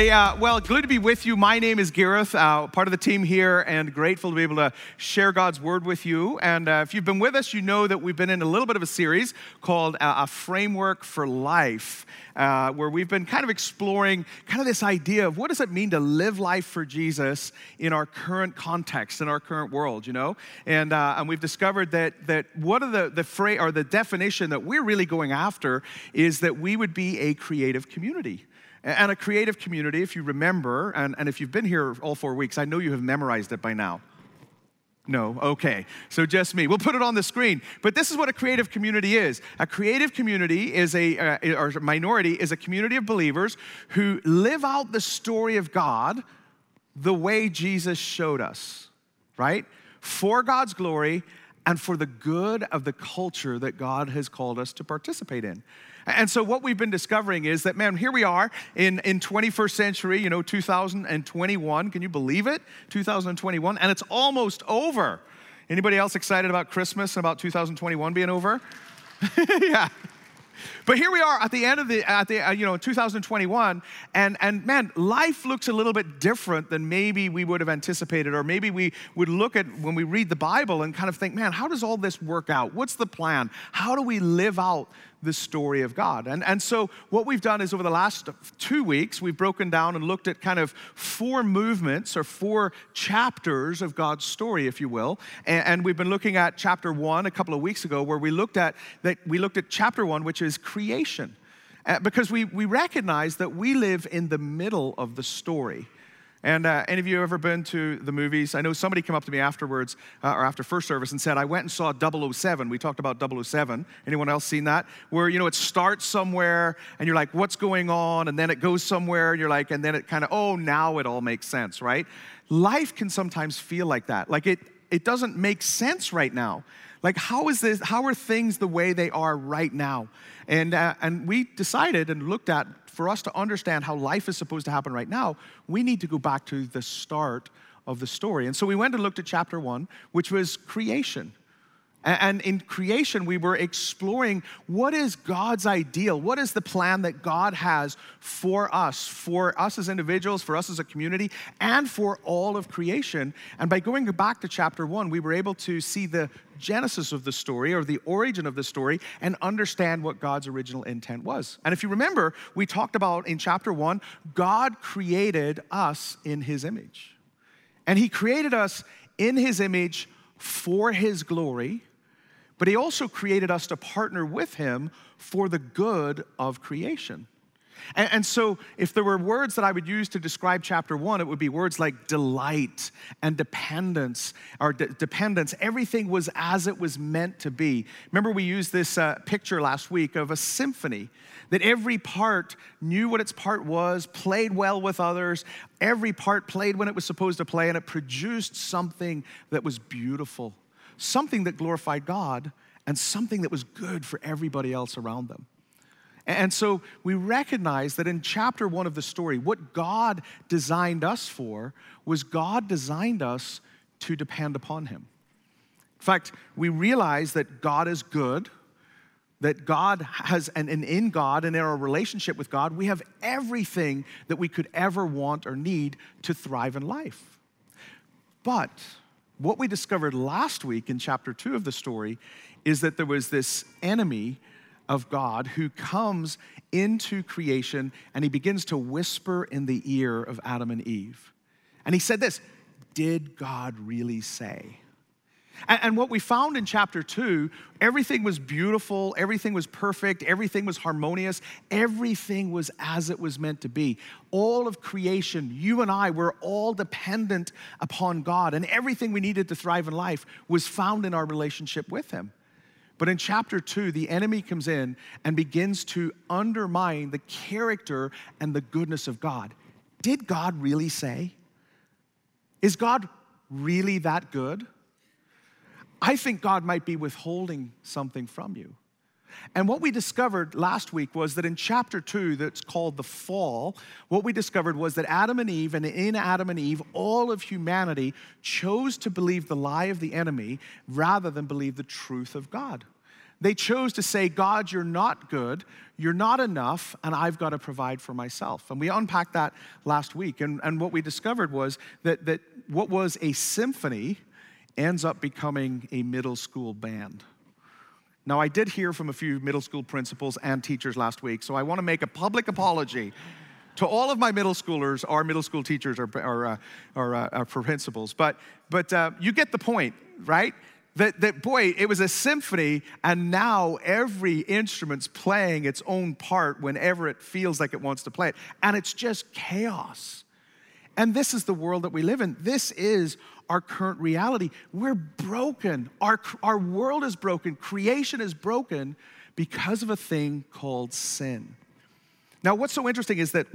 Hey, uh, well, good to be with you. My name is Gareth, uh, part of the team here, and grateful to be able to share God's word with you. And uh, if you've been with us, you know that we've been in a little bit of a series called uh, A Framework for Life, uh, where we've been kind of exploring kind of this idea of what does it mean to live life for Jesus in our current context, in our current world, you know? And, uh, and we've discovered that, that what are the, the phrase or the definition that we're really going after is that we would be a creative community and a creative community, if you remember, and, and if you've been here all four weeks, I know you have memorized it by now. No, okay. So just me. We'll put it on the screen. But this is what a creative community is. A creative community is a, uh, or a minority is a community of believers who live out the story of God the way Jesus showed us, right? For God's glory and for the good of the culture that God has called us to participate in. And so what we've been discovering is that, man, here we are in, in 21st century, you know, 2021. Can you believe it? 2021, and it's almost over. Anybody else excited about Christmas and about 2021 being over? yeah. But here we are at the end of the, at the uh, you know, 2021, and, and man, life looks a little bit different than maybe we would have anticipated, or maybe we would look at when we read the Bible and kind of think, man, how does all this work out? What's the plan? How do we live out the story of God. And, and so, what we've done is over the last two weeks, we've broken down and looked at kind of four movements or four chapters of God's story, if you will. And, and we've been looking at chapter one a couple of weeks ago, where we looked at that we looked at chapter one, which is creation. Uh, because we, we recognize that we live in the middle of the story. And uh, any of you ever been to the movies? I know somebody came up to me afterwards uh, or after first service and said, I went and saw 007. We talked about 007. Anyone else seen that? Where, you know, it starts somewhere and you're like, what's going on? And then it goes somewhere and you're like, and then it kind of, oh, now it all makes sense, right? Life can sometimes feel like that. Like it, it doesn't make sense right now. Like, how is this, how are things the way they are right now? And, uh, and we decided and looked at for us to understand how life is supposed to happen right now, we need to go back to the start of the story. And so we went and looked at chapter one, which was creation. And in creation, we were exploring what is God's ideal? What is the plan that God has for us, for us as individuals, for us as a community, and for all of creation? And by going back to chapter one, we were able to see the genesis of the story or the origin of the story and understand what God's original intent was. And if you remember, we talked about in chapter one, God created us in his image. And he created us in his image for his glory but He also created us to partner with Him for the good of creation. And, and, so, if there were words that I would use to describe chapter one, it would be words like delight and dependence, or de- dependence. Everything was as it was meant to be. Remember, we used this uh, picture last week of a symphony, that every part knew what its part was, played well with others, every part played when it was supposed to play, and it produced something that was beautiful something that glorified God and something that was good for everybody else around them. And so we recognize that in chapter one of the story, what God designed us for was God designed us to depend upon Him. In fact, we realize that God is good, that God has, and in God and in our relationship with God, we have everything that we could ever want or need to thrive in life. But what we discovered last week in chapter two of the story is that there was this enemy of God who comes into creation and he begins to whisper in the ear of Adam and Eve. And he said this Did God really say? And, and, what we found in chapter two, everything was beautiful, everything was perfect, everything was harmonious, everything was as it was meant to be. All of creation, you and I, were all dependent upon God, and everything we needed to thrive in life was found in our relationship with Him. But in chapter two, the enemy comes in and begins to undermine the character and the goodness of God. Did God really say? Is God really that good? I think God might be withholding something from you. And what we discovered last week was that in chapter two, that's called the fall, what we discovered was that Adam and Eve, and in Adam and Eve, all of humanity chose to believe the lie of the enemy rather than believe the truth of God. They chose to say, God, you're not good, you're not enough, and I've got to provide for myself. And we unpacked that last week. And, and what we discovered was that, that what was a symphony ends up becoming a middle school band. Now, I did hear from a few middle school principals and teachers last week, so I want to make a public apology to all of my middle schoolers, our middle school teachers, or, or, uh, uh, or principals. But, but uh, you get the point, right? That, that, boy, it was a symphony, and now every instrument's playing its own part whenever it feels like it wants to play it. And it's just chaos. And this is the world that we live in. This is our current reality. We're broken. Our, our world is broken. Creation is broken because of a thing called sin. Now, what's so interesting is that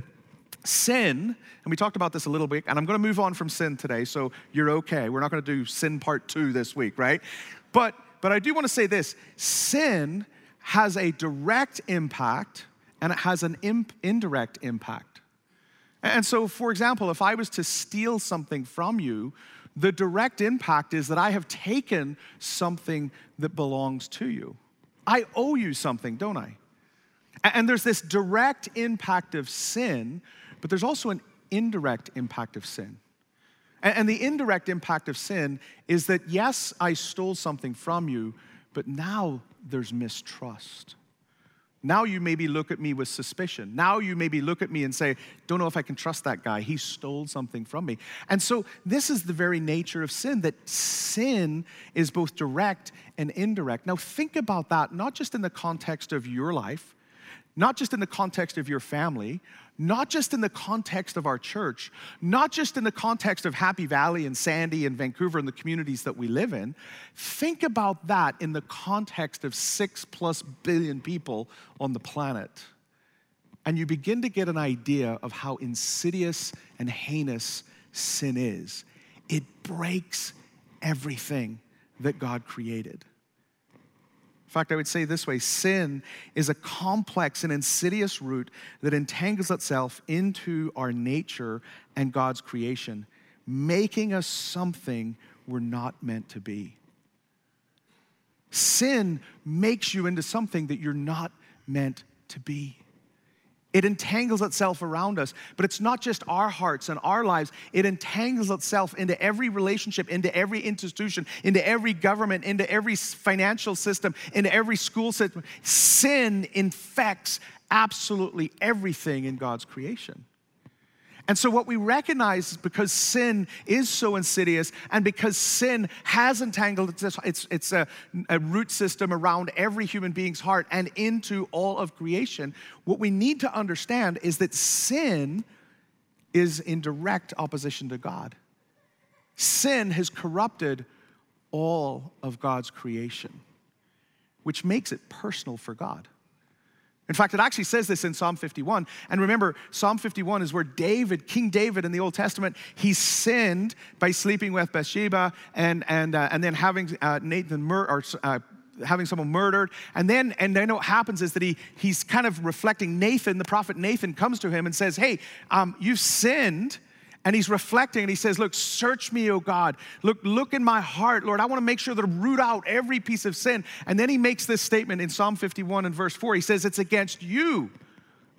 sin, and we talked about this a little bit, and I'm going to move on from sin today, so you're okay. We're not going to do sin part two this week, right? But, but I do want to say this sin has a direct impact and it has an imp- indirect impact. And so, for example, if I was to steal something from you, the direct impact is that I have taken something that belongs to you. I owe you something, don't I? And there's this direct impact of sin, but there's also an indirect impact of sin. And the indirect impact of sin is that, yes, I stole something from you, but now there's mistrust. Now you maybe look at me with suspicion. Now you maybe look at me and say, Don't know if I can trust that guy. He stole something from me. And so, this is the very nature of sin that sin is both direct and indirect. Now, think about that, not just in the context of your life, not just in the context of your family, not just in the context of our church, not just in the context of Happy Valley and Sandy and Vancouver and the communities that we live in. Think about that in the context of six plus billion people on the planet. And you begin to get an idea of how insidious and heinous sin is. It breaks everything that God created fact, I would say this way sin is a complex and insidious root that entangles itself into our nature and God's creation, making us something we're not meant to be. Sin makes you into something that you're not meant to be. It entangles itself around us, but it's not just our hearts and our lives. It entangles itself into every relationship, into every institution, into every government, into every financial system, into every school system. Sin infects absolutely everything in God's creation. And so, what we recognize is because sin is so insidious and because sin has entangled its, it's, a, uh, a root system around every human being's heart and into all of creation, what we need to understand is that sin is in direct opposition to God. Sin has corrupted all of God's creation, which makes it personal for God. In fact, it actually says this in Psalm 51. And remember, Psalm 51 is where David, King David in the Old Testament, he sinned by sleeping with Bathsheba and, and, uh, and then having uh, Nathan mur- or, uh, having someone murdered. And then, and then what happens is that he, he's kind of reflecting Nathan, the prophet Nathan comes to him and says, Hey, um, you've sinned and he's reflecting and he says, Look, search me, O God. Look, look in my heart, Lord. I want to make sure I root out every piece of sin. And then he makes this statement in Psalm 51 and verse 4. He says, It's against you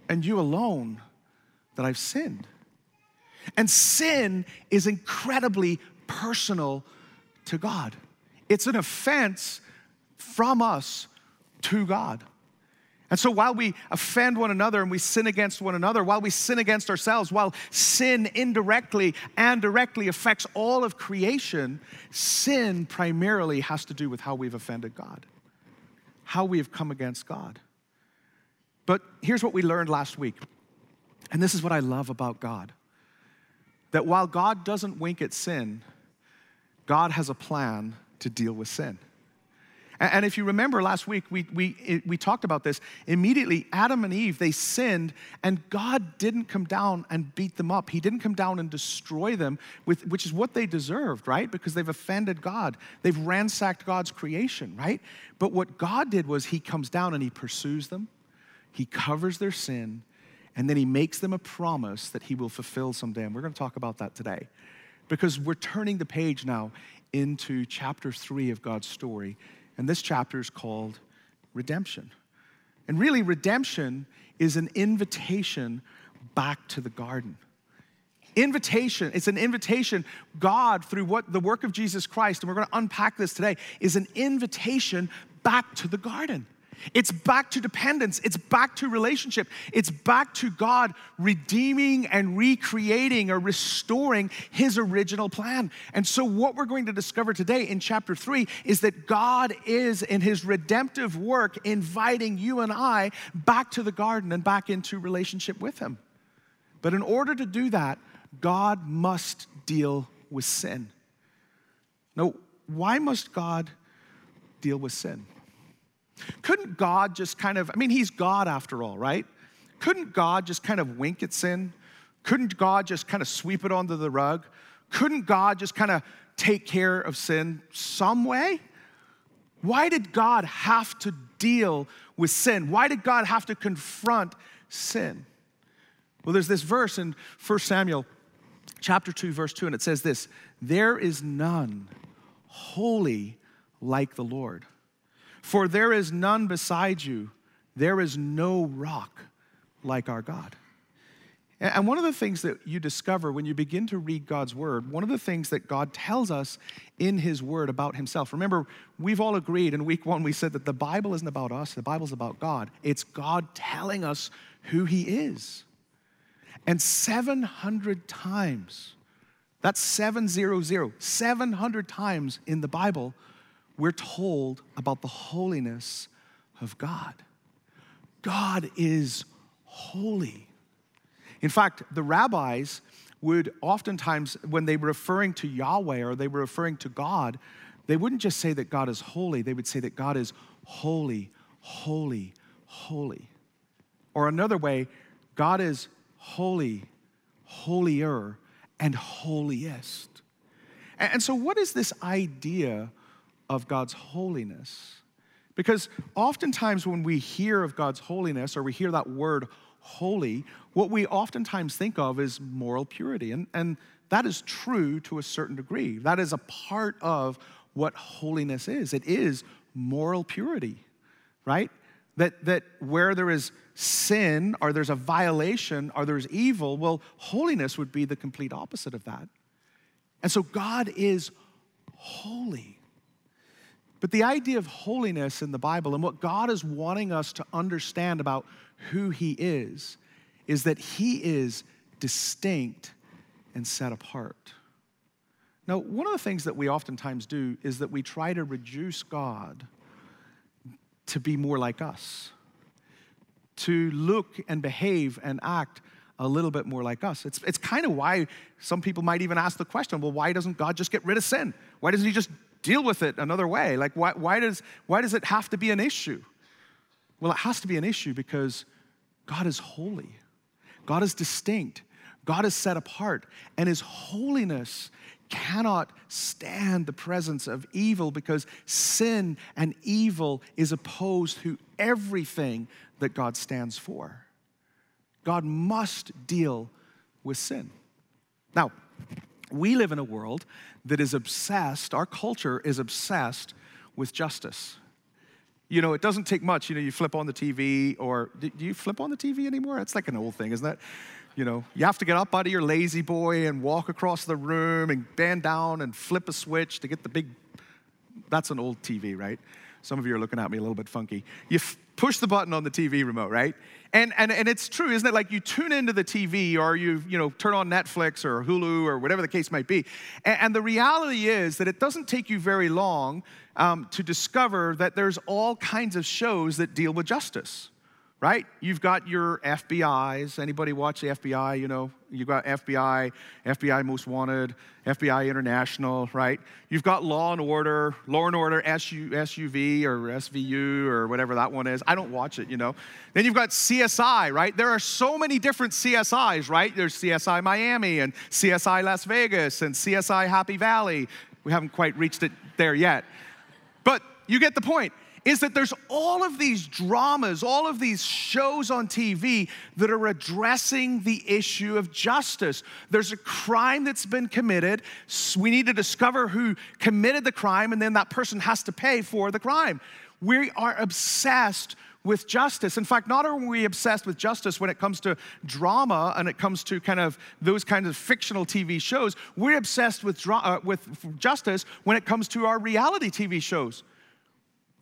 and you alone that I've sinned. And sin is incredibly personal to God, it's an offense from us to God. And so while we offend one another and we sin against one another, while we sin against ourselves, while sin indirectly and directly affects all of creation, sin primarily has to do with how we've offended God, how we have come against God. But here's what we learned last week, and this is what I love about God that while God doesn't wink at sin, God has a plan to deal with sin. And if you remember last week, we, we, we talked about this. Immediately, Adam and Eve, they sinned, and God didn't come down and beat them up. He didn't come down and destroy them, with, which is what they deserved, right? Because they've offended God. They've ransacked God's creation, right? But what God did was He comes down and He pursues them, He covers their sin, and then He makes them a promise that He will fulfill someday. And we're going to talk about that today. Because we're turning the page now into chapter three of God's story and this chapter is called redemption. And really, redemption is an invitation back to the garden. Invitation, it's an invitation. God, through what the work of Jesus Christ, and we're going to unpack this today, is an invitation back to the garden. It's back to dependence. It's back to relationship. It's back to God redeeming and recreating or restoring His original plan. And so, what we're going to discover today in chapter three is that God is, in His redemptive work, inviting you and I back to the garden and back into relationship with Him. But in order to do that, God must deal with sin. Now, why must God deal with sin? Couldn't God just kind of, I mean, He's God after all, right? Couldn't God just kind of wink at sin? Couldn't God just kind of sweep it under the rug? Couldn't God just kind of take care of sin some way? Why did God have to deal with sin? Why did God have to confront sin? Well, there's this verse in 1 Samuel chapter 2 verse 2 and it says this, there is none holy like the Lord. For there is none beside you, there is no rock like our God. And one of the things that you discover when you begin to read God's word, one of the things that God tells us in his word about himself. Remember, we've all agreed in week one, we said that the Bible isn't about us, the Bible's about God. It's God telling us who he is. And 700 times, that's 700, 700 times in the Bible, we're told about the holiness of God. God is holy. In fact, the rabbis would oftentimes, when they were referring to Yahweh or they were referring to God, they wouldn't just say that God is holy, they would say that God is holy, holy, holy. Or another way, God is holy, holier, and holiest. And so, what is this idea of God's holiness. Because oftentimes when we hear of God's holiness or we hear that word holy, what we oftentimes think of is moral purity. And, and that is true to a certain degree. That is a part of what holiness is. It is moral purity, right? That, that where there is sin or there's a violation or there's evil, well, holiness would be the complete opposite of that. And so God is holy. But the idea of holiness in the Bible and what God is wanting us to understand about who He is is that He is distinct and set apart. Now, one of the things that we oftentimes do is that we try to reduce God to be more like us, to look and behave and act a little bit more like us. It's, it's kind of why some people might even ask the question well, why doesn't God just get rid of sin? Why doesn't He just deal with it another way. Like, why, why, does, why does it have to be an issue? Well, it has to be an issue because God is holy, God is distinct, God is set apart, and His holiness cannot stand the presence of evil because sin and evil is opposed to everything that God stands for. God must deal with sin. Now, we live in a world that is obsessed, our culture is obsessed with justice. You know, it doesn't take much. You know, you flip on the TV, or do you flip on the TV anymore? It's like an old thing, isn't it? You know, you have to get up out of your lazy boy and walk across the room and bend down and flip a switch to get the big. That's an old TV, right? Some of you are looking at me a little bit funky. You f- push the button on the TV remote, right? And, and, and it's true, isn't it? Like you tune into the TV or you, you know, turn on Netflix or Hulu or whatever the case might be. And, and the reality is that it doesn't take you very long um, to discover that there's all kinds of shows that deal with justice right? You've got your FBIs. Anybody watch the FBI? You know, you've got FBI, FBI Most Wanted, FBI International, right? You've got Law and Order, Law and Order SU, SUV or SVU or whatever that one is. I don't watch it, you know. Then you've got CSI, right? There are so many different CSIs, right? There's CSI Miami and CSI Las Vegas and CSI Happy Valley. We haven't quite reached it there yet. But you get the point is that there's all of these dramas, all of these shows on TV that are addressing the issue of justice. There's a crime that's been committed. We need to discover who committed the crime, and then that person has to pay for the crime. we are obsessed with justice. In fact, not only are we obsessed with justice when it comes to drama and it comes to kind of those kinds of fictional TV shows, we're obsessed with, dra- uh, with justice when it comes to our reality TV shows.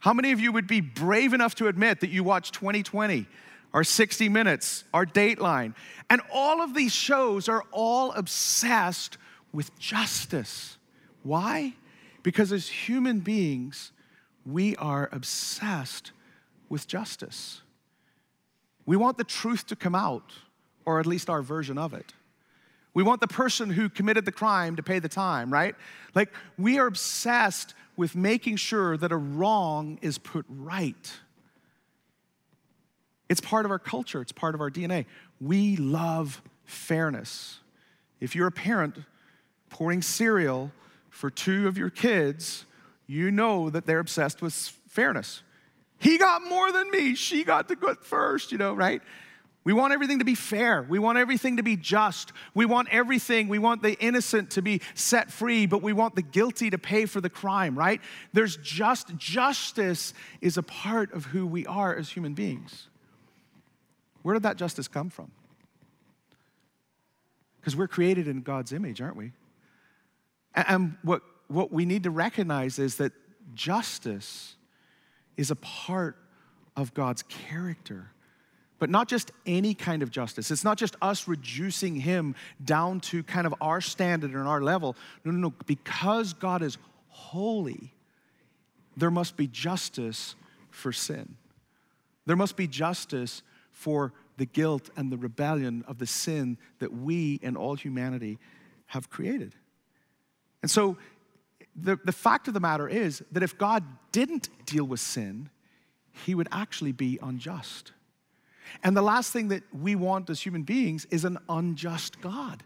How many of you would be brave enough to admit that you watch 2020 or 60 Minutes or Dateline? And all of these shows are all obsessed with justice. Why? Because as human beings, we are obsessed with justice. We want the truth to come out, or at least our version of it. We want the person who committed the crime to pay the time, right? Like, we are obsessed with making sure that a wrong is put right. It's part of our culture, it's part of our DNA. We love fairness. If you're a parent pouring cereal for two of your kids, you know that they're obsessed with fairness. He got more than me. She got the good first, you know, right? We want everything to be fair. We want everything to be just. We want everything. We want the innocent to be set free, but we want the guilty to pay for the crime, right? There's just justice is a part of who we are as human beings. Where did that justice come from? Because we're created in God's image, aren't we? And what, what we need to recognize is that justice is a part of God's character. But not just any kind of justice. It's not just us reducing him down to kind of our standard and our level. No, no, no. Because God is holy, there must be justice for sin. There must be justice for the guilt and the rebellion of the sin that we and all humanity have created. And so the, the fact of the matter is that if God didn't deal with sin, he would actually be unjust. And the last thing that we want as human beings is an unjust God.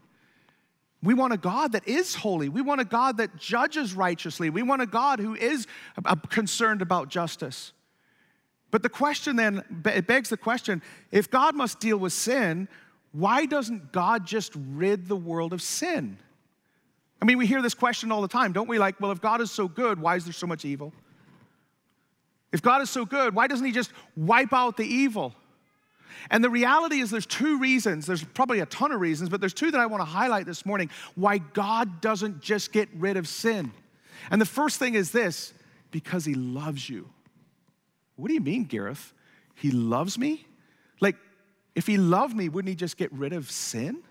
We want a God that is holy. We want a God that judges righteously. We want a God who is uh, concerned about justice. But the question then, it begs the question if God must deal with sin, why doesn't God just rid the world of sin? I mean, we hear this question all the time, don't we? Like, well, if God is so good, why is there so much evil? If God is so good, why doesn't He just wipe out the evil? And the reality is, there's two reasons. There's probably a ton of reasons, but there's two that I want to highlight this morning why God doesn't just get rid of sin. And the first thing is this because He loves you. What do you mean, Gareth? He loves me? Like, if He loved me, wouldn't He just get rid of sin?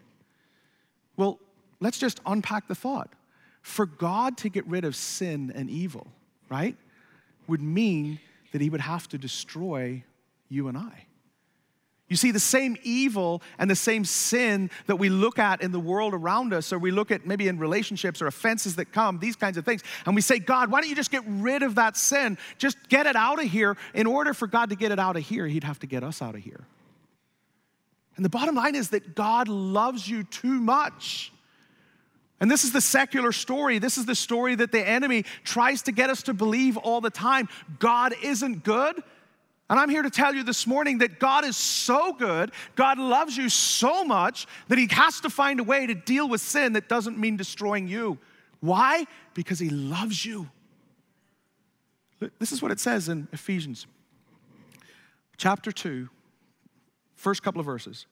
Well, let's just unpack the thought. For God to get rid of sin and evil, right, would mean that he would have to destroy you and I. You see, the same evil and the same sin that we look at in the world around us, or we look at maybe in relationships or offenses that come, these kinds of things, and we say, God, why don't you just get rid of that sin? Just get it out of here. In order for God to get it out of here, He'd have to get us out of here. And the bottom line is that God loves you too much and this is the secular story. This is the story that the enemy tries to get us to believe all the time. God isn't good. And I'm here to tell you this morning that God is so good, God loves you so much that He has to find a way to deal with sin that doesn't mean destroying you. Why? Because He loves you. This is what it says in Ephesians chapter 2, first couple of verses.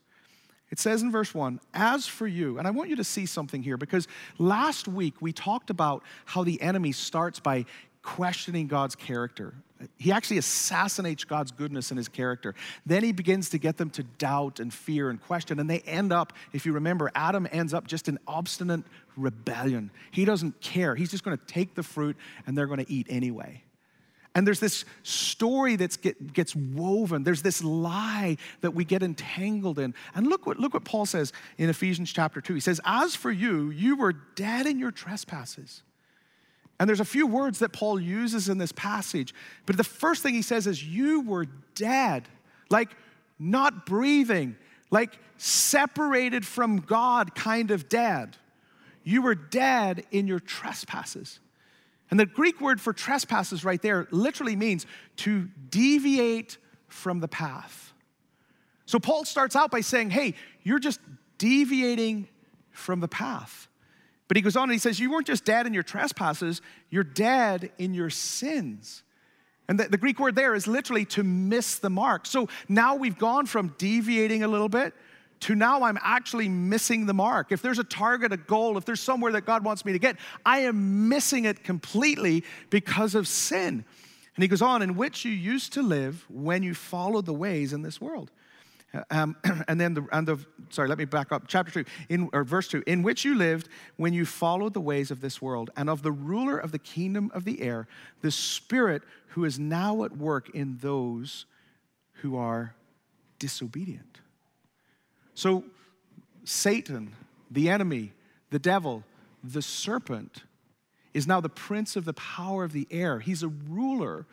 It says in verse 1, as for you, and I want you to see something here because last week we talked about how the enemy starts by questioning God's character. He actually assassinates God's goodness and his character. Then he begins to get them to doubt and fear and question. And they end up, if you remember, Adam ends up just in obstinate rebellion. He doesn't care. He's just going to take the fruit and they're going to eat anyway. And there's this story that get, gets woven. There's this lie that we get entangled in. And look what, look what Paul says in Ephesians chapter 2. He says, As for you, you were dead in your trespasses. And there's a few words that Paul uses in this passage. But the first thing he says is, You were dead, like not breathing, like separated from God, kind of dead. You were dead in your trespasses. And the Greek word for trespasses right there literally means to deviate from the path. So Paul starts out by saying, hey, you're just deviating from the path. But he goes on and he says, You weren't just dead in your trespasses, you're dead in your sins. And the, the, Greek word there is literally to miss the mark. So now we've gone from deviating a little bit to now I'm actually missing the mark. If there's a target, a goal, if there's somewhere that God wants me to get, I am missing it completely because of sin. And he goes on, in which you used to live when you followed the ways in this world. Um, and then the, and the, sorry, let me back up. Chapter 2, in, or verse 2, in which you lived when you followed the ways of this world and of the ruler of the kingdom of the air, the spirit who is now at work in those who are disobedient. So, Satan, the enemy, the devil, the serpent, is now the prince of the power of the air. He's a ruler.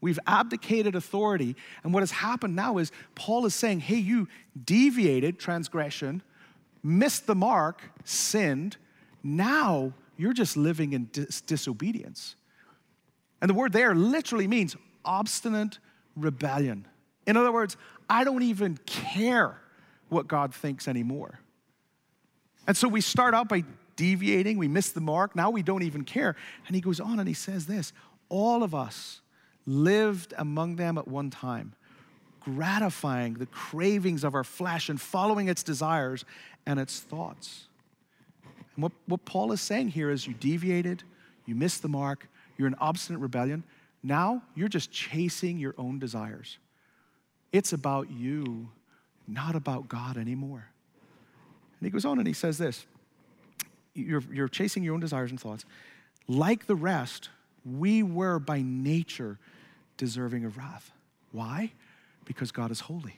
We've abdicated authority. And what has happened now is Paul is saying, hey, you deviated transgression, missed the mark, sinned. Now you're just living in dis- disobedience. And the word there literally means obstinate rebellion. In other words, I don't even care what God thinks anymore. And so we start out by deviating, we miss the mark, now we don't even care. And he goes on and he says this all of us lived among them at one time, gratifying the cravings of our flesh and following its desires and its thoughts. And what, what Paul is saying here is you deviated, you missed the mark, you're in obstinate rebellion. Now you're just chasing your own desires. It's about you not about God anymore. And he goes on and he says this you're, you're chasing your own desires and thoughts. Like the rest, we were by nature deserving of wrath. Why? Because God is holy.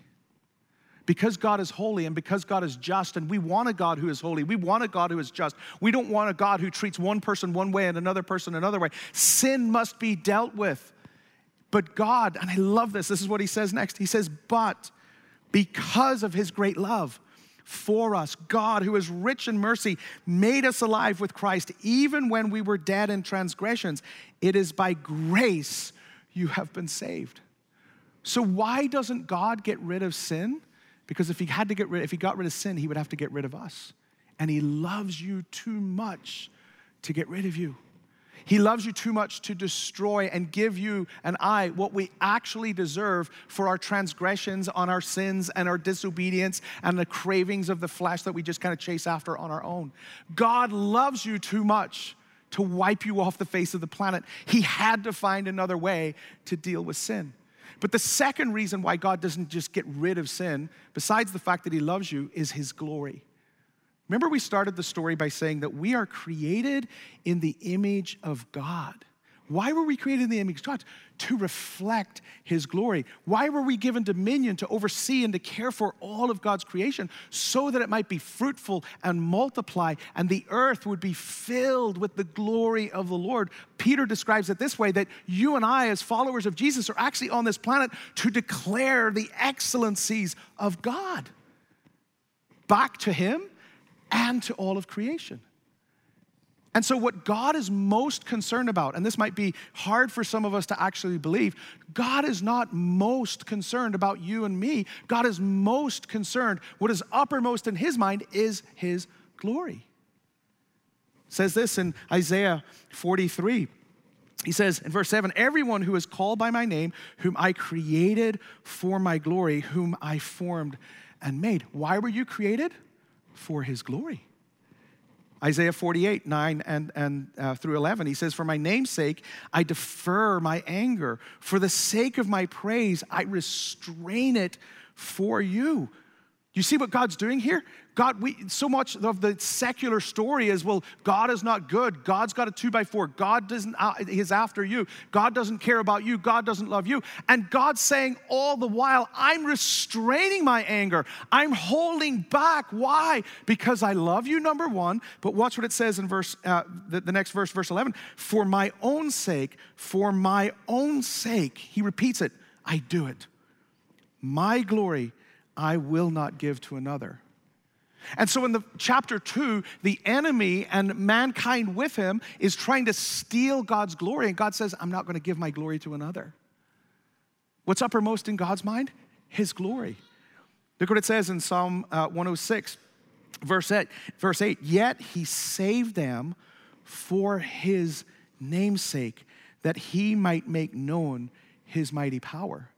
Because God is holy and because God is just, and we want a God who is holy, we want a God who is just. We don't want a God who treats one person one way and another person another way. Sin must be dealt with. But God, and I love this, this is what he says next. He says, But because of his great love for us. God, who is rich in mercy, made us alive with Christ even when we were dead in transgressions. It is by grace you have been saved. So, why doesn't God get rid of sin? Because if he had to get rid, if he got rid of sin, he would have to get rid of us. And he loves you too much to get rid of you. He loves you too much to destroy and give you and I what we actually deserve for our transgressions, on our sins and our disobedience and the cravings of the flesh that we just kind of chase after on our own. God loves you too much to wipe you off the face of the planet. He had to find another way to deal with sin. But the second reason why God doesn't just get rid of sin, besides the fact that He loves you, is His glory. Remember, we started the story by saying that we are created in the image of God. Why were we created in the image of God? To reflect His glory. Why were we given dominion to oversee and to care for all of God's creation? So that it might be fruitful and multiply, and the earth would be filled with the glory of the Lord. Peter describes it this way that you and I, as followers of Jesus, are actually on this planet to declare the excellencies of God back to Him and to all of creation. And so, what God is most concerned about, and this might be hard for some of us to actually believe, God is not most concerned about you and me. God is most concerned, what is uppermost in his mind is his glory. It says this in Isaiah 43. He says in verse 7 Everyone who is called by my name, whom I created for my glory, whom I formed and made. Why were you created? for his glory. Isaiah 48, 9 and, and uh, through 11, he says, For my name's sake, I defer my anger. For the sake of my praise, I restrain it for you. You see what God's doing here? God, we so much of the secular story is well, God is not good. God's got a two by four. God doesn't uh, is after you. God doesn't care about you. God doesn't love you. And God's saying all the while, I'm restraining my anger. I'm holding back. Why? Because I love you, number one. But watch what it says in verse uh, the, the next verse, verse 11. For my own sake, for my own sake, he repeats it. I do it. My glory I will not give to another. And so in the chapter 2, the enemy and mankind with him is trying to steal God's glory and God says, "I'm not going to give my glory to another." What's uppermost in God's mind? His glory. Look what it says in Psalm uh, 106, verse 8, verse 8. Yet he saved them for his namesake, that he might make known his mighty power.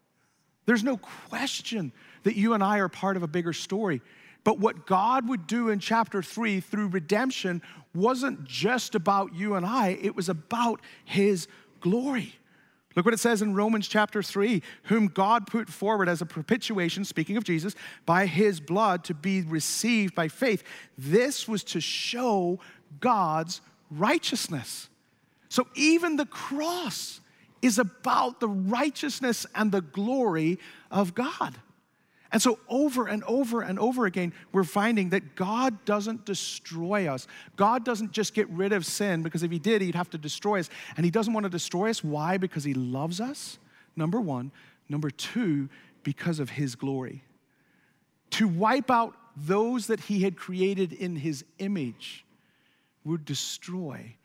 There's no question that you and I are part of a bigger story. But what God would do in chapter three through redemption wasn't just about you and I, it was about his glory. Look what it says in Romans chapter 3 whom God put forward as a propitiation, speaking of Jesus, by his blood to be received by faith. This was to show God's righteousness. So even the cross is about the righteousness and the glory of God. And so, over and over and over again, we're finding that God doesn't destroy us. God doesn't just get rid of sin, because if He did, He'd have to destroy us. And He doesn't want to destroy us. Why? Because He loves us, number one. Number two, because of His glory. To wipe out those that He had created in His image would destroy,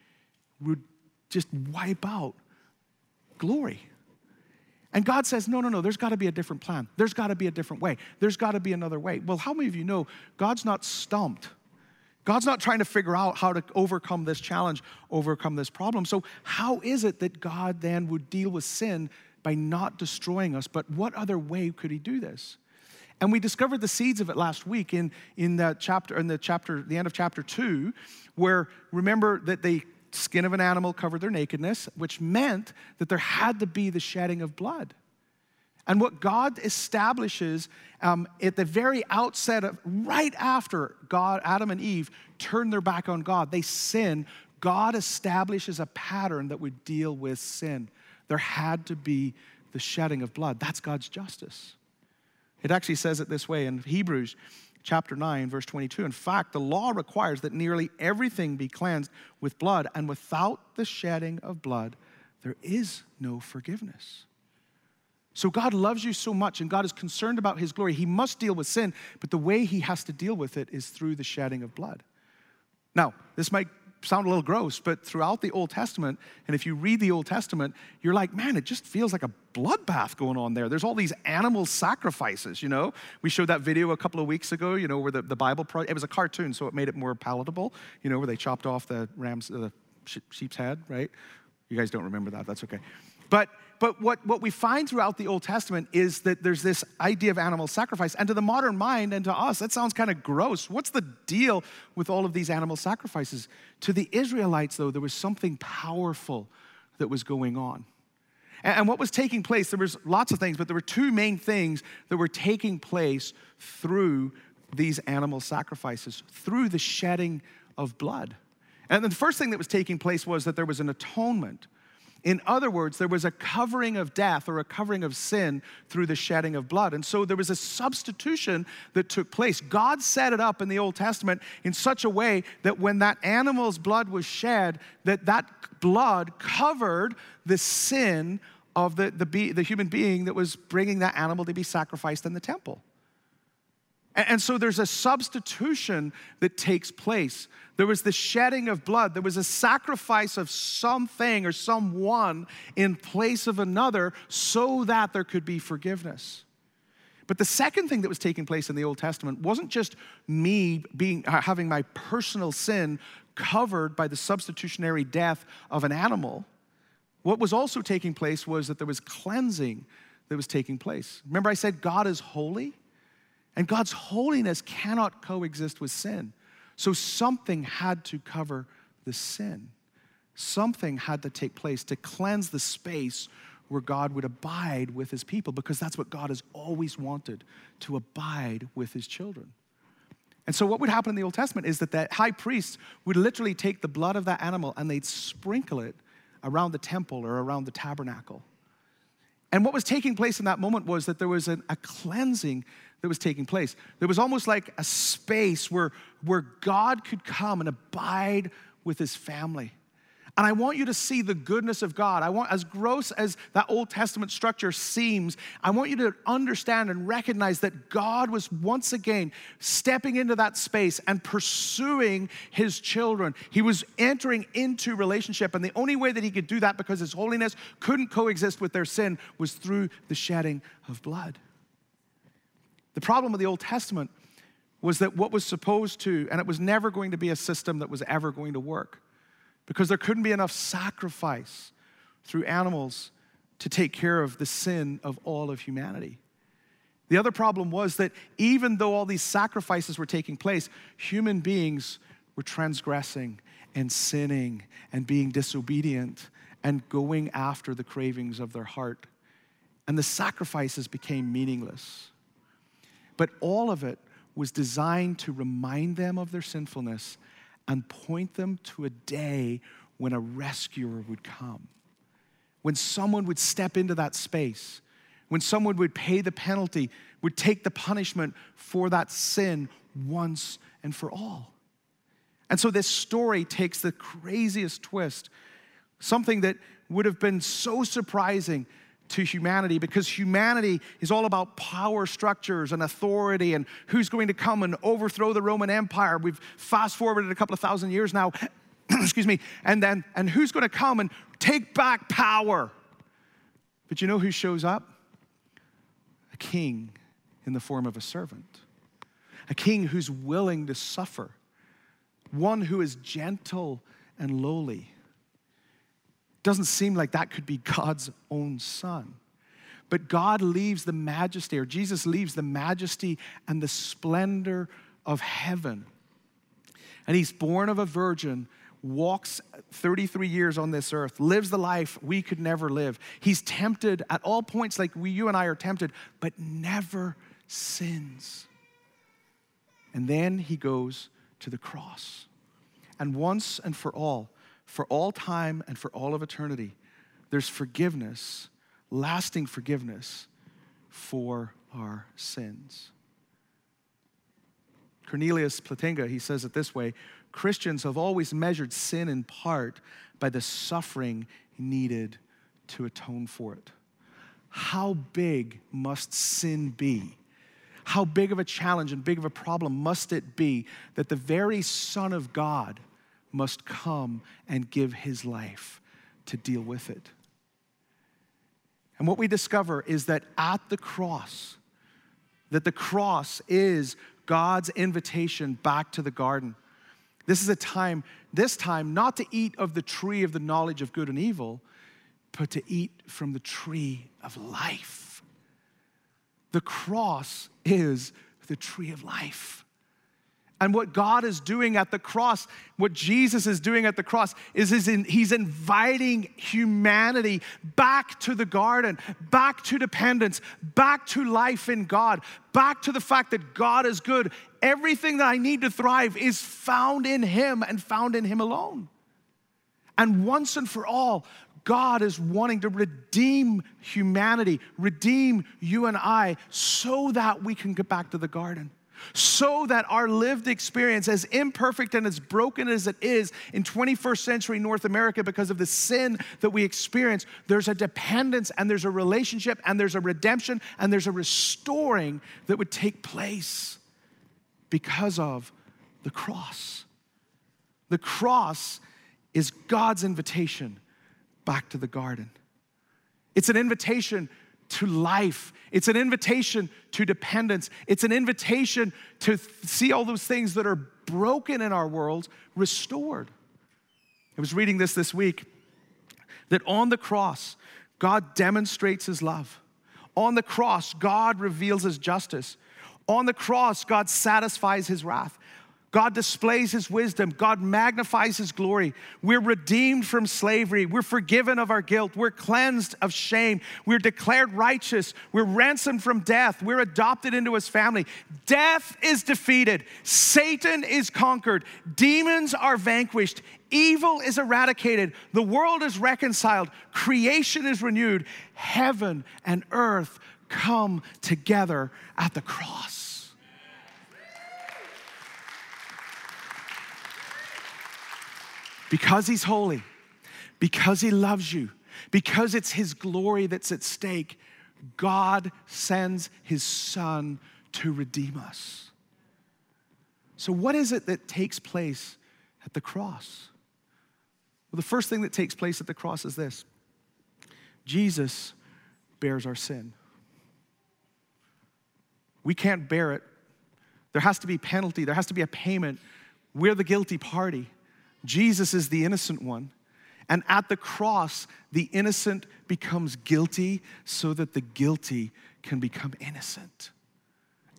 would just wipe out glory. And God says, no, no, no, there's got to be a different plan. There's got to be a different way. There's got to be another way. Well, how many of you know God's not stumped? God's not trying to figure out how to overcome this challenge, overcome this problem. So, how is it that God then would deal with sin by not destroying us? But what other way could He do this? And we discovered the seeds of it last week in, in that chapter, in the chapter, the end of chapter two, where remember that they skin of an animal covered their nakedness, which meant that there had to be the shedding of blood. And what God establishes um, at the very outset of right after God, Adam and Eve turned their back on God, they sin. God establishes a pattern that would deal with sin. There had to be the shedding of blood. That's God's justice. It actually says it this way in Hebrews chapter 9, verse 22. In fact, the law requires that nearly everything be cleansed with blood, and without the shedding of blood, there is no forgiveness. So God loves you so much, and God is concerned about his glory. He must deal with sin, but the way he has to deal with it is through the shedding of blood. Now, this might sound a little gross, but throughout the Old Testament, and if you read the Old Testament, you're like, man, it just feels like a bloodbath going on there. There's all these animal sacrifices, you know? We showed that video a couple of weeks ago, you know, where the, the Bible, pro- it was a cartoon, so it made it more palatable, you know, where they chopped off the ram's, uh, the sheep's head, right? You guys don't remember that, that's okay. But but what, what we find throughout the Old Testament is that there's this idea of animal sacrifice. And to the modern mind and to us, that sounds kind of gross. What's the deal with all of these animal sacrifices? To the Israelites, though, there was something powerful that was going on. And, what was taking place, there was lots of things, but there were two main things that were taking place through these animal sacrifices, through the shedding of blood. And the first thing that was taking place was that there was an atonement in other words, there was a covering of death or a covering of sin through the shedding of blood. And so there was a substitution that took place. God set it up in the Old Testament in such a way that when that animal's blood was shed, that that blood covered the sin of the, the, be, the human being that was bringing that animal to be sacrificed in the temple. And so there's a substitution that takes place. There was the shedding of blood. There was a sacrifice of something or someone in place of another so that there could be forgiveness. But the second thing that was taking place in the Old Testament wasn't just me being, having my personal sin covered by the substitutionary death of an animal. What was also taking place was that there was cleansing that was taking place. Remember, I said God is holy? And God's holiness cannot coexist with sin. So something had to cover the sin. Something had to take place to cleanse the space where God would abide with his people because that's what God has always wanted to abide with his children. And so, what would happen in the Old Testament is that the high priest would literally take the blood of that animal and they'd sprinkle it around the temple or around the tabernacle. And what was taking place in that moment was that there was an, a cleansing that was taking place. There was almost like a space where, where God could come and abide with his family. And I want you to see the goodness of God. I want, as gross as that Old Testament structure seems, I want you to understand and recognize that God was once again stepping into that space and pursuing his children. He was entering into relationship, and the only way that he could do that because his holiness couldn't coexist with their sin was through the shedding of blood. The problem with the Old Testament was that what was supposed to, and it was never going to be a system that was ever going to work because there couldn't be enough sacrifice through animals to take care of the sin of all of humanity. The other problem was that even though all these sacrifices were taking place, human beings were transgressing and sinning and being disobedient and going after the cravings of their heart. And the sacrifices became meaningless. But all of it was designed to remind them of their sinfulness and point them to a day when a rescuer would come, when someone would step into that space, when someone would pay the penalty, would take the punishment for that sin once and for all. And so this story takes the craziest twist, something that would have been so surprising to humanity because humanity is all about power structures and authority and who's going to come and overthrow the Roman Empire. We've fast forwarded a couple of thousand years now, excuse me, and then and who's going to come and take back power? But you know who shows up? A king in the form of a servant. A king who's willing to suffer. One who is gentle and lowly doesn't seem like that could be God's own son. But God leaves the majesty, or Jesus leaves the majesty and the splendor of heaven. And he's born of a virgin, walks 33 years on this earth, lives the life we could never live. He's tempted at all points, like we, you and I are tempted, but never sins. And then he goes to the cross. And once and for all, for all time and for all of eternity, there's forgiveness, lasting forgiveness for our sins. Cornelius Plantinga, he says it this way Christians have always measured sin in part by the suffering needed to atone for it. How big must sin be? How big of a challenge and big of a problem must it be that the very Son of God must come and give his life to deal with it. And what we discover is that at the cross, that the cross is God's invitation back to the garden. This is a time, this time, not to eat of the tree of the knowledge of good and evil, but to eat from the tree of life. The cross is the tree of life. And what God is doing at the cross, what Jesus is doing at the cross, is he's inviting humanity back to the garden, back to dependence, back to life in God, back to the fact that God is good. Everything that I need to thrive is found in Him and found in Him alone. And once and for all, God is wanting to redeem humanity, redeem you and I, so that we can get back to the garden so that our lived experience, as imperfect and as broken as it is in 21st century North America because of the sin that we experience, there's a dependence and there's a relationship and there's a redemption and there's a restoring that would take place because of the cross. The cross is God's invitation back to the garden. It's an invitation to life. It's an invitation to dependence. It's an invitation to see all those things that are broken in our world restored. I was reading this this week that on the cross, God demonstrates his love. On the cross, God reveals his justice. On the cross, God satisfies his wrath. God displays his wisdom. God magnifies his glory. We're redeemed from slavery. We're forgiven of our guilt. We're cleansed of shame. We're declared righteous. We're ransomed from death. We're adopted into his family. Death is defeated. Satan is conquered. Demons are vanquished. Evil is eradicated. The world is reconciled. Creation is renewed. Heaven and earth come together at the cross. Because He's holy, because He loves you, because it's His glory that's at stake, God sends His Son to redeem us. So, what is it that takes place at the cross? Well, the first thing that takes place at the cross is this Jesus bears our sin. We can't bear it. There has to be penalty, there has to be a payment. We're the guilty party. Jesus is the innocent one. And at the cross, the innocent becomes guilty so that the guilty can become innocent.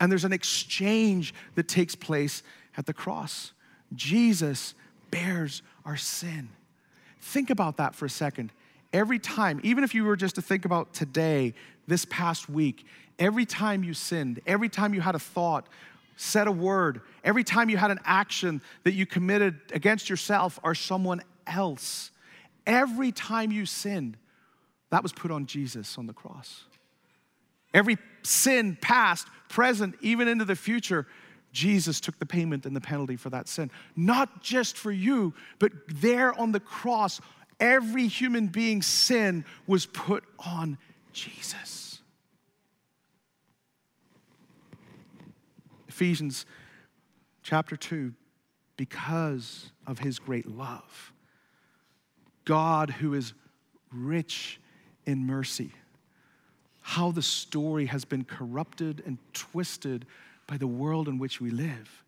And there's an exchange that takes place at the cross. Jesus bears our sin. Think about that for a second. Every time, even if you were just to think about today, this past week, every time you sinned, every time you had a thought, said a word, every time you had an action that you committed against yourself or someone else, every time you sinned, that was put on Jesus on the cross. Every sin, past, present, even into the future, Jesus took the payment and the penalty for that sin. Not just for you, but there on the cross, every human being's sin was put on Jesus. Ephesians chapter 2 because of his great love, God, who is rich in mercy, how the story has been corrupted and twisted by the world in which we live.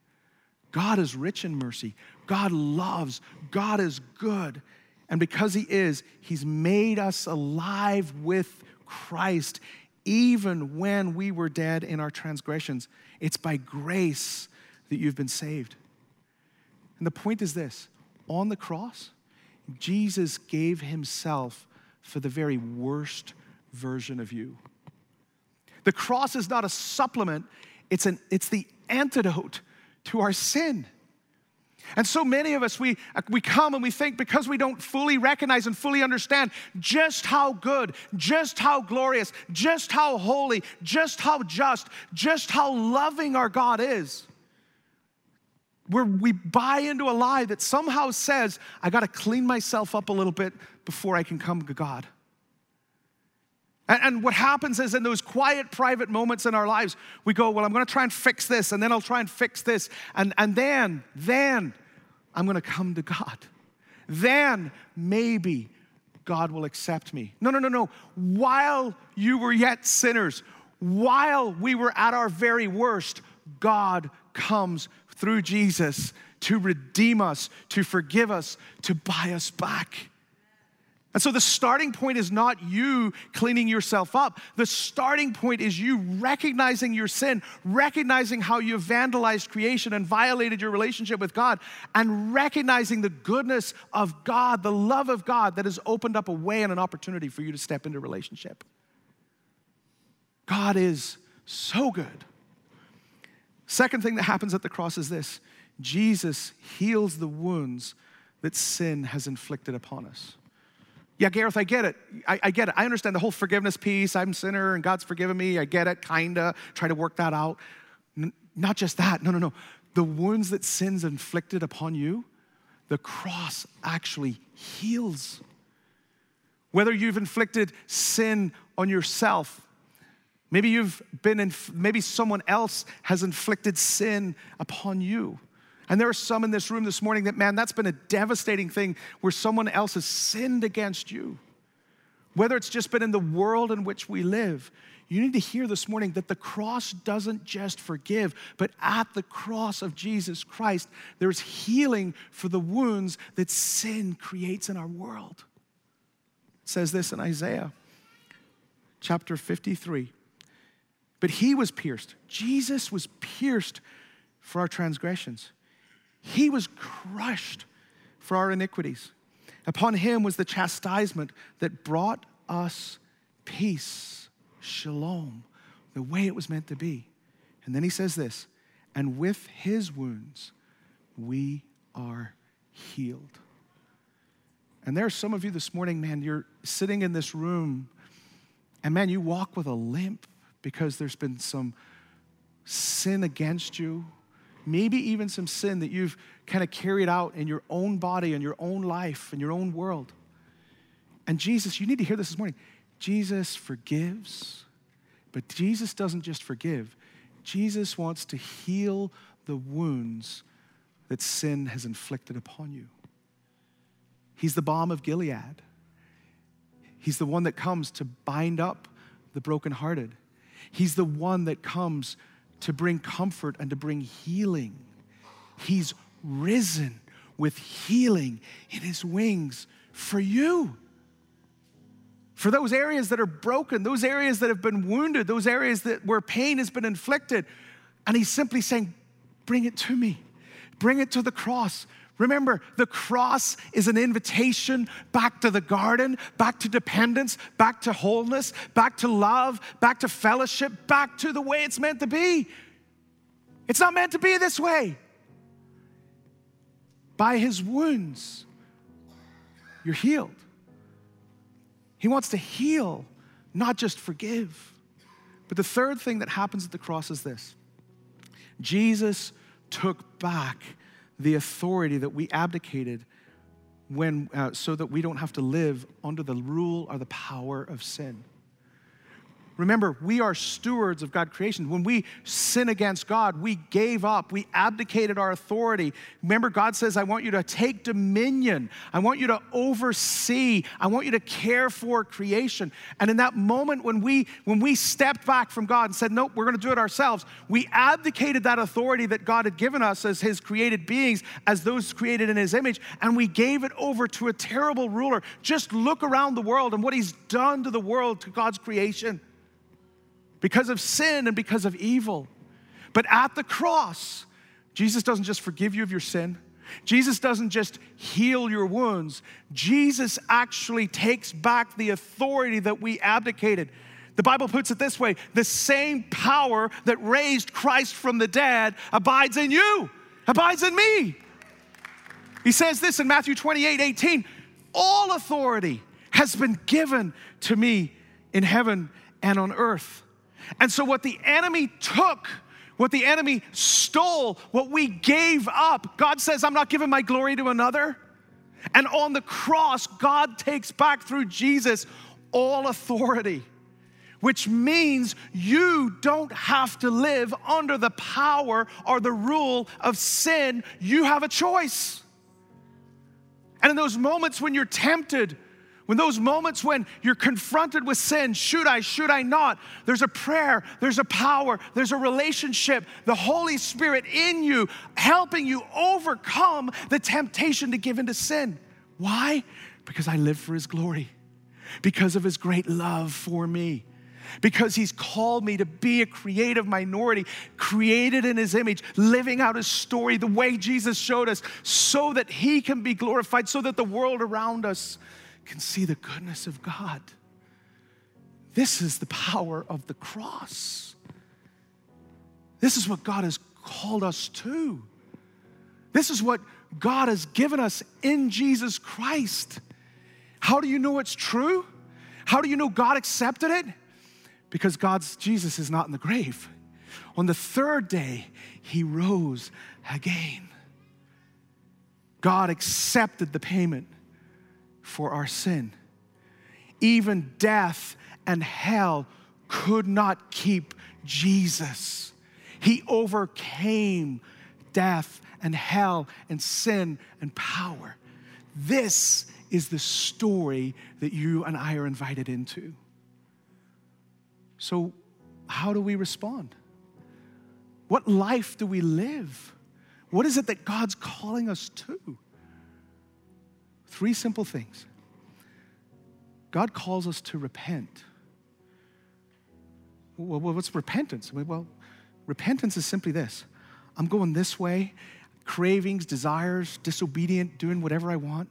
God is rich in mercy. God loves. God is good. And because He is, He's made us alive with Christ even when we were dead in our transgressions. It's by grace that you've been saved. And the point is this on the cross, Jesus gave Himself for the very worst version of you. The cross is not a supplement, it's, an, it's the antidote to our sin. And so many of us, we, we come and we think because we don't fully recognize and fully understand just how good, just how glorious, just how holy, just how just, just how loving our God is, where we buy into a lie that somehow says, I got to clean myself up a little bit before I can come to God. And, what happens is in those quiet, private moments in our lives, we go, Well, I'm going to try and fix this, and then I'll try and fix this. And, and then, then I'm going to come to God. Then maybe God will accept me. No, no, no, no. While you were yet sinners, while we were at our very worst, God comes through Jesus to redeem us, to forgive us, to buy us back. And so the starting point is not you cleaning yourself up. The starting point is you recognizing your sin, recognizing how you vandalized creation and violated your relationship with God, and recognizing the goodness of God, the love of God that has opened up a way and an opportunity for you to step into relationship. God is so good. Second thing that happens at the cross is this Jesus heals the wounds that sin has inflicted upon us. Yeah, Gareth, I get it. I, I, get it. I understand the whole forgiveness piece. I'm sinner and God's forgiven me. I get it, kinda. Try to work that out. N- not just that. No, no, no. The wounds that sin's inflicted upon you, the cross actually heals. Whether you've inflicted sin on yourself, maybe you've been in, maybe someone else has inflicted sin upon you. And there are some in this room this morning that, man, that's been a devastating thing where someone else has sinned against you. Whether it's just been in the world in which we live, you need to hear this morning that the cross doesn't just forgive, but at the cross of Jesus Christ, there's healing for the wounds that sin creates in our world. It says this in Isaiah chapter 53. But he was pierced, Jesus was pierced for our transgressions. He was crushed for our iniquities. Upon him was the chastisement that brought us peace, shalom, the way it was meant to be. And then he says this, and with his wounds we are healed. And there are some of you this morning, man, you're sitting in this room, and man, you walk with a limp because there's been some sin against you, maybe even some sin that you've kind of carried out in your own body, in your own life, in your own world. And Jesus, you need to hear this this morning. Jesus forgives, but Jesus doesn't just forgive, Jesus wants to heal the wounds that sin has inflicted upon you. He's the balm of Gilead. He's the one that comes to bind up the brokenhearted. He's the one that comes to bring comfort and to bring healing. He's risen with healing in his wings for you. For those areas that are broken, those areas that have been wounded, those areas that where pain has been inflicted. And he's simply saying, Bring it to me. Bring it to the cross. Remember, the cross is an invitation back to the garden, back to dependence, back to wholeness, back to love, back to fellowship, back to the way it's meant to be. It's not meant to be this way. By his wounds, you're healed. He wants to heal, not just forgive. But the third thing that happens at the cross is this Jesus took back the authority that we abdicated when, uh, so that we don't have to live under the rule or the power of sin. Remember, we are stewards of God's creation. When we sin against God, we gave up, we abdicated our authority. Remember, God says, I want you to take dominion, I want you to oversee, I want you to care for creation. And in that moment when we when we stepped back from God and said, Nope, we're gonna do it ourselves, we abdicated that authority that God had given us as his created beings, as those created in his image, and we gave it over to a terrible ruler. Just look around the world and what he's done to the world, to God's creation because of sin and because of evil. But at the cross, Jesus doesn't just forgive you of your sin. Jesus doesn't just heal your wounds. Jesus actually takes back the authority that we abdicated. The Bible puts it this way the same power that raised Christ from the dead abides in you, abides in me. He says this in Matthew 28 18 All authority has been given to me in heaven and on earth. And so, what the enemy took, what the enemy stole, what we gave up, God says, I'm not giving my glory to another. And on the cross, God takes back through Jesus all authority, which means you don't have to live under the power or the rule of sin. You have a choice. And in those moments when you're tempted, when those moments when you're confronted with sin, should I, should I not? There's a prayer, there's a power, there's a relationship, the Holy Spirit in you helping you overcome the temptation to give into sin. Why? Because I live for His glory, because of His great love for me because he's called me to be a creative minority, created in his image, living out his story the way Jesus showed us, so that he can be glorified, so that the world around us can see the goodness of God. This is the power of the cross. This is what God has called us to. This is what God has given us in Jesus Christ. How do you know it's true? How do you know God accepted it? Because God's Jesus is not in the grave. On the third day, he rose again. God accepted the payment for our sin. Even death and hell could not keep Jesus. He overcame death and hell and sin and power. This is the story that you and I are invited into. So, how do we respond? What life do we live? What is it that God's calling us to? Three simple things. God calls us to repent. Well, what's repentance? Well, repentance is simply this I'm going this way, cravings, desires, disobedient, doing whatever I want.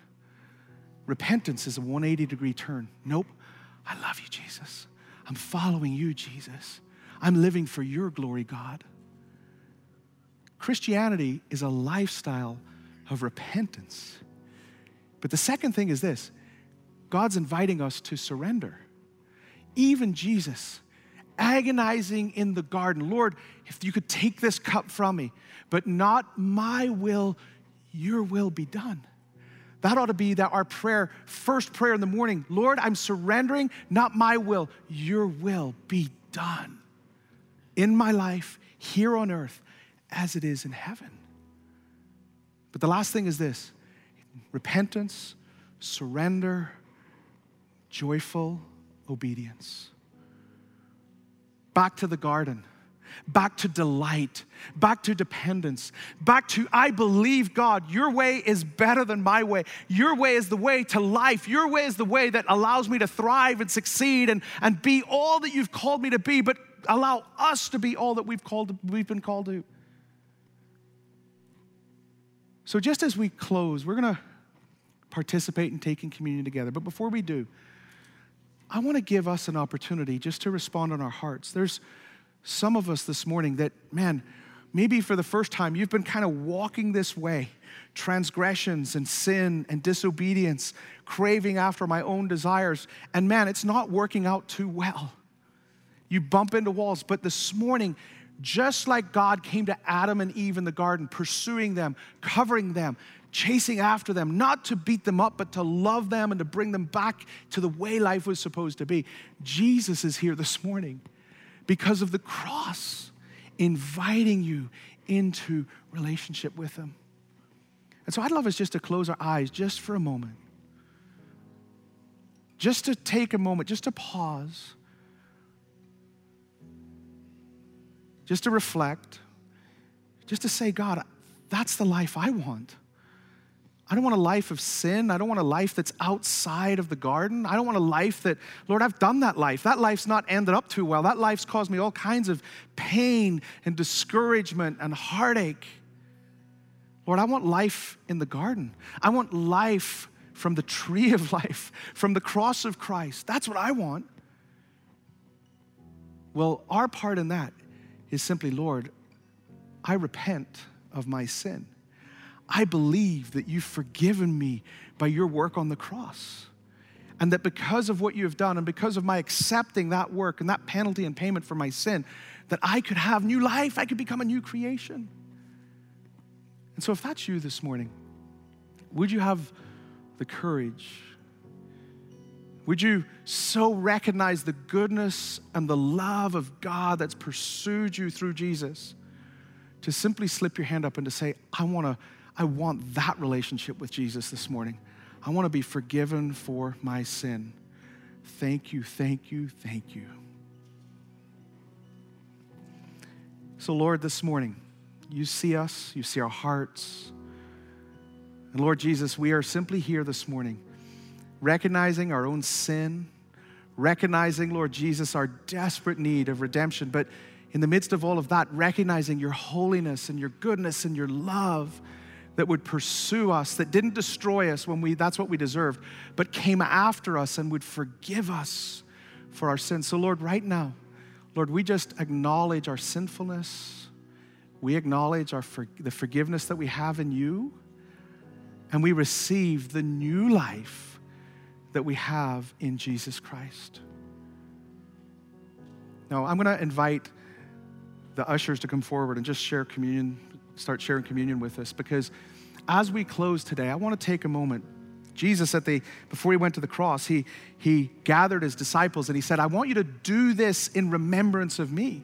Repentance is a 180 degree turn. Nope, I love you, Jesus. I'm following you, Jesus. I'm living for your glory, God. Christianity is a lifestyle of repentance. But the second thing is this God's inviting us to surrender. Even Jesus, agonizing in the garden, Lord, if you could take this cup from me, but not my will, your will be done. That ought to be that our prayer, first prayer in the morning, Lord, I'm surrendering, not my will, your will be done in my life, here on earth, as it is in heaven. But the last thing is this repentance, surrender, joyful obedience. Back to the garden. back to delight, back to dependence, back to, I believe, God, your way is better than my way. Your way is the way to life. Your way is the way that allows me to thrive and succeed and, and be all that you've called me to be, but allow us to be all that we've, called, we've been called to. So, just as we close, we're going to participate in taking communion together. But before we do, I want to give us an opportunity just to respond on our hearts. There's some of us this morning that, man, maybe for the first time you've been kind of walking this way transgressions and sin and disobedience, craving after my own desires. And man, it's not working out too well. You bump into walls. But this morning, just like God came to Adam and Eve in the garden, pursuing them, covering them, chasing after them, not to beat them up, but to love them and to bring them back to the way life was supposed to be. Jesus is here this morning because of the cross, inviting you into relationship with Him. And so I'd love us just to close our eyes just for a moment, just to take a moment, just to pause, just to reflect, just to say, God, that's the life I want. I don't want a life of sin. I don't want a life that's outside of the garden. I don't want a life that, Lord, I've done that life. That life's not ended up too well. That life's caused me all kinds of pain and discouragement and heartache. Lord, I want life in the garden. I want life from the tree of life, from the cross of Christ. That's what I want. Well, our part in that is simply, Lord, I repent of my sin. I believe that you've forgiven me by your work on the cross. And that because of what you have done and because of my accepting that work and that penalty and payment for my sin, that I could have new life, I could become a new creation. And so, if that's you this morning, would you have the courage? Would you so recognize the goodness and the love of God that's pursued you through Jesus to simply slip your hand up and to say, I want to I want that relationship with Jesus this morning. I want to be forgiven for my sin. Thank you, thank you, thank you. So, Lord, this morning, you see us, you see our hearts. And Lord Jesus, we are simply here this morning, recognizing our own sin, recognizing, Lord Jesus, our desperate need of redemption, but in the midst of all of that, recognizing your holiness and your goodness and your love that would pursue us, that didn't destroy us when we, that's what we deserved, but came after us and would forgive us for our sins. So, Lord, right now, Lord, we just acknowledge our sinfulness. We acknowledge our for, the forgiveness that we have in you, and we receive the new life that we have in Jesus Christ. Now, I'm going to invite the ushers to come forward and just share communion start sharing communion with us because as we close today, I want to take a moment. Jesus, at the, before he went to the cross, he, he gathered his disciples and he said, I want you to do this in remembrance of me.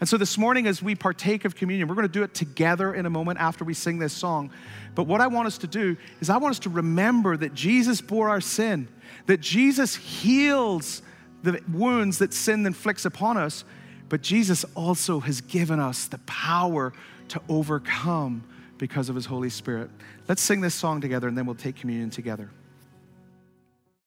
And so this morning, as we partake of communion, we're going to do it together in a moment after we sing this song. But what I want us to do is, I want us to remember that Jesus bore our sin, that Jesus heals the wounds that sin inflicts upon us, but Jesus also has given us the power to overcome because of his Holy Spirit. Let's sing this song together and then we'll take communion together.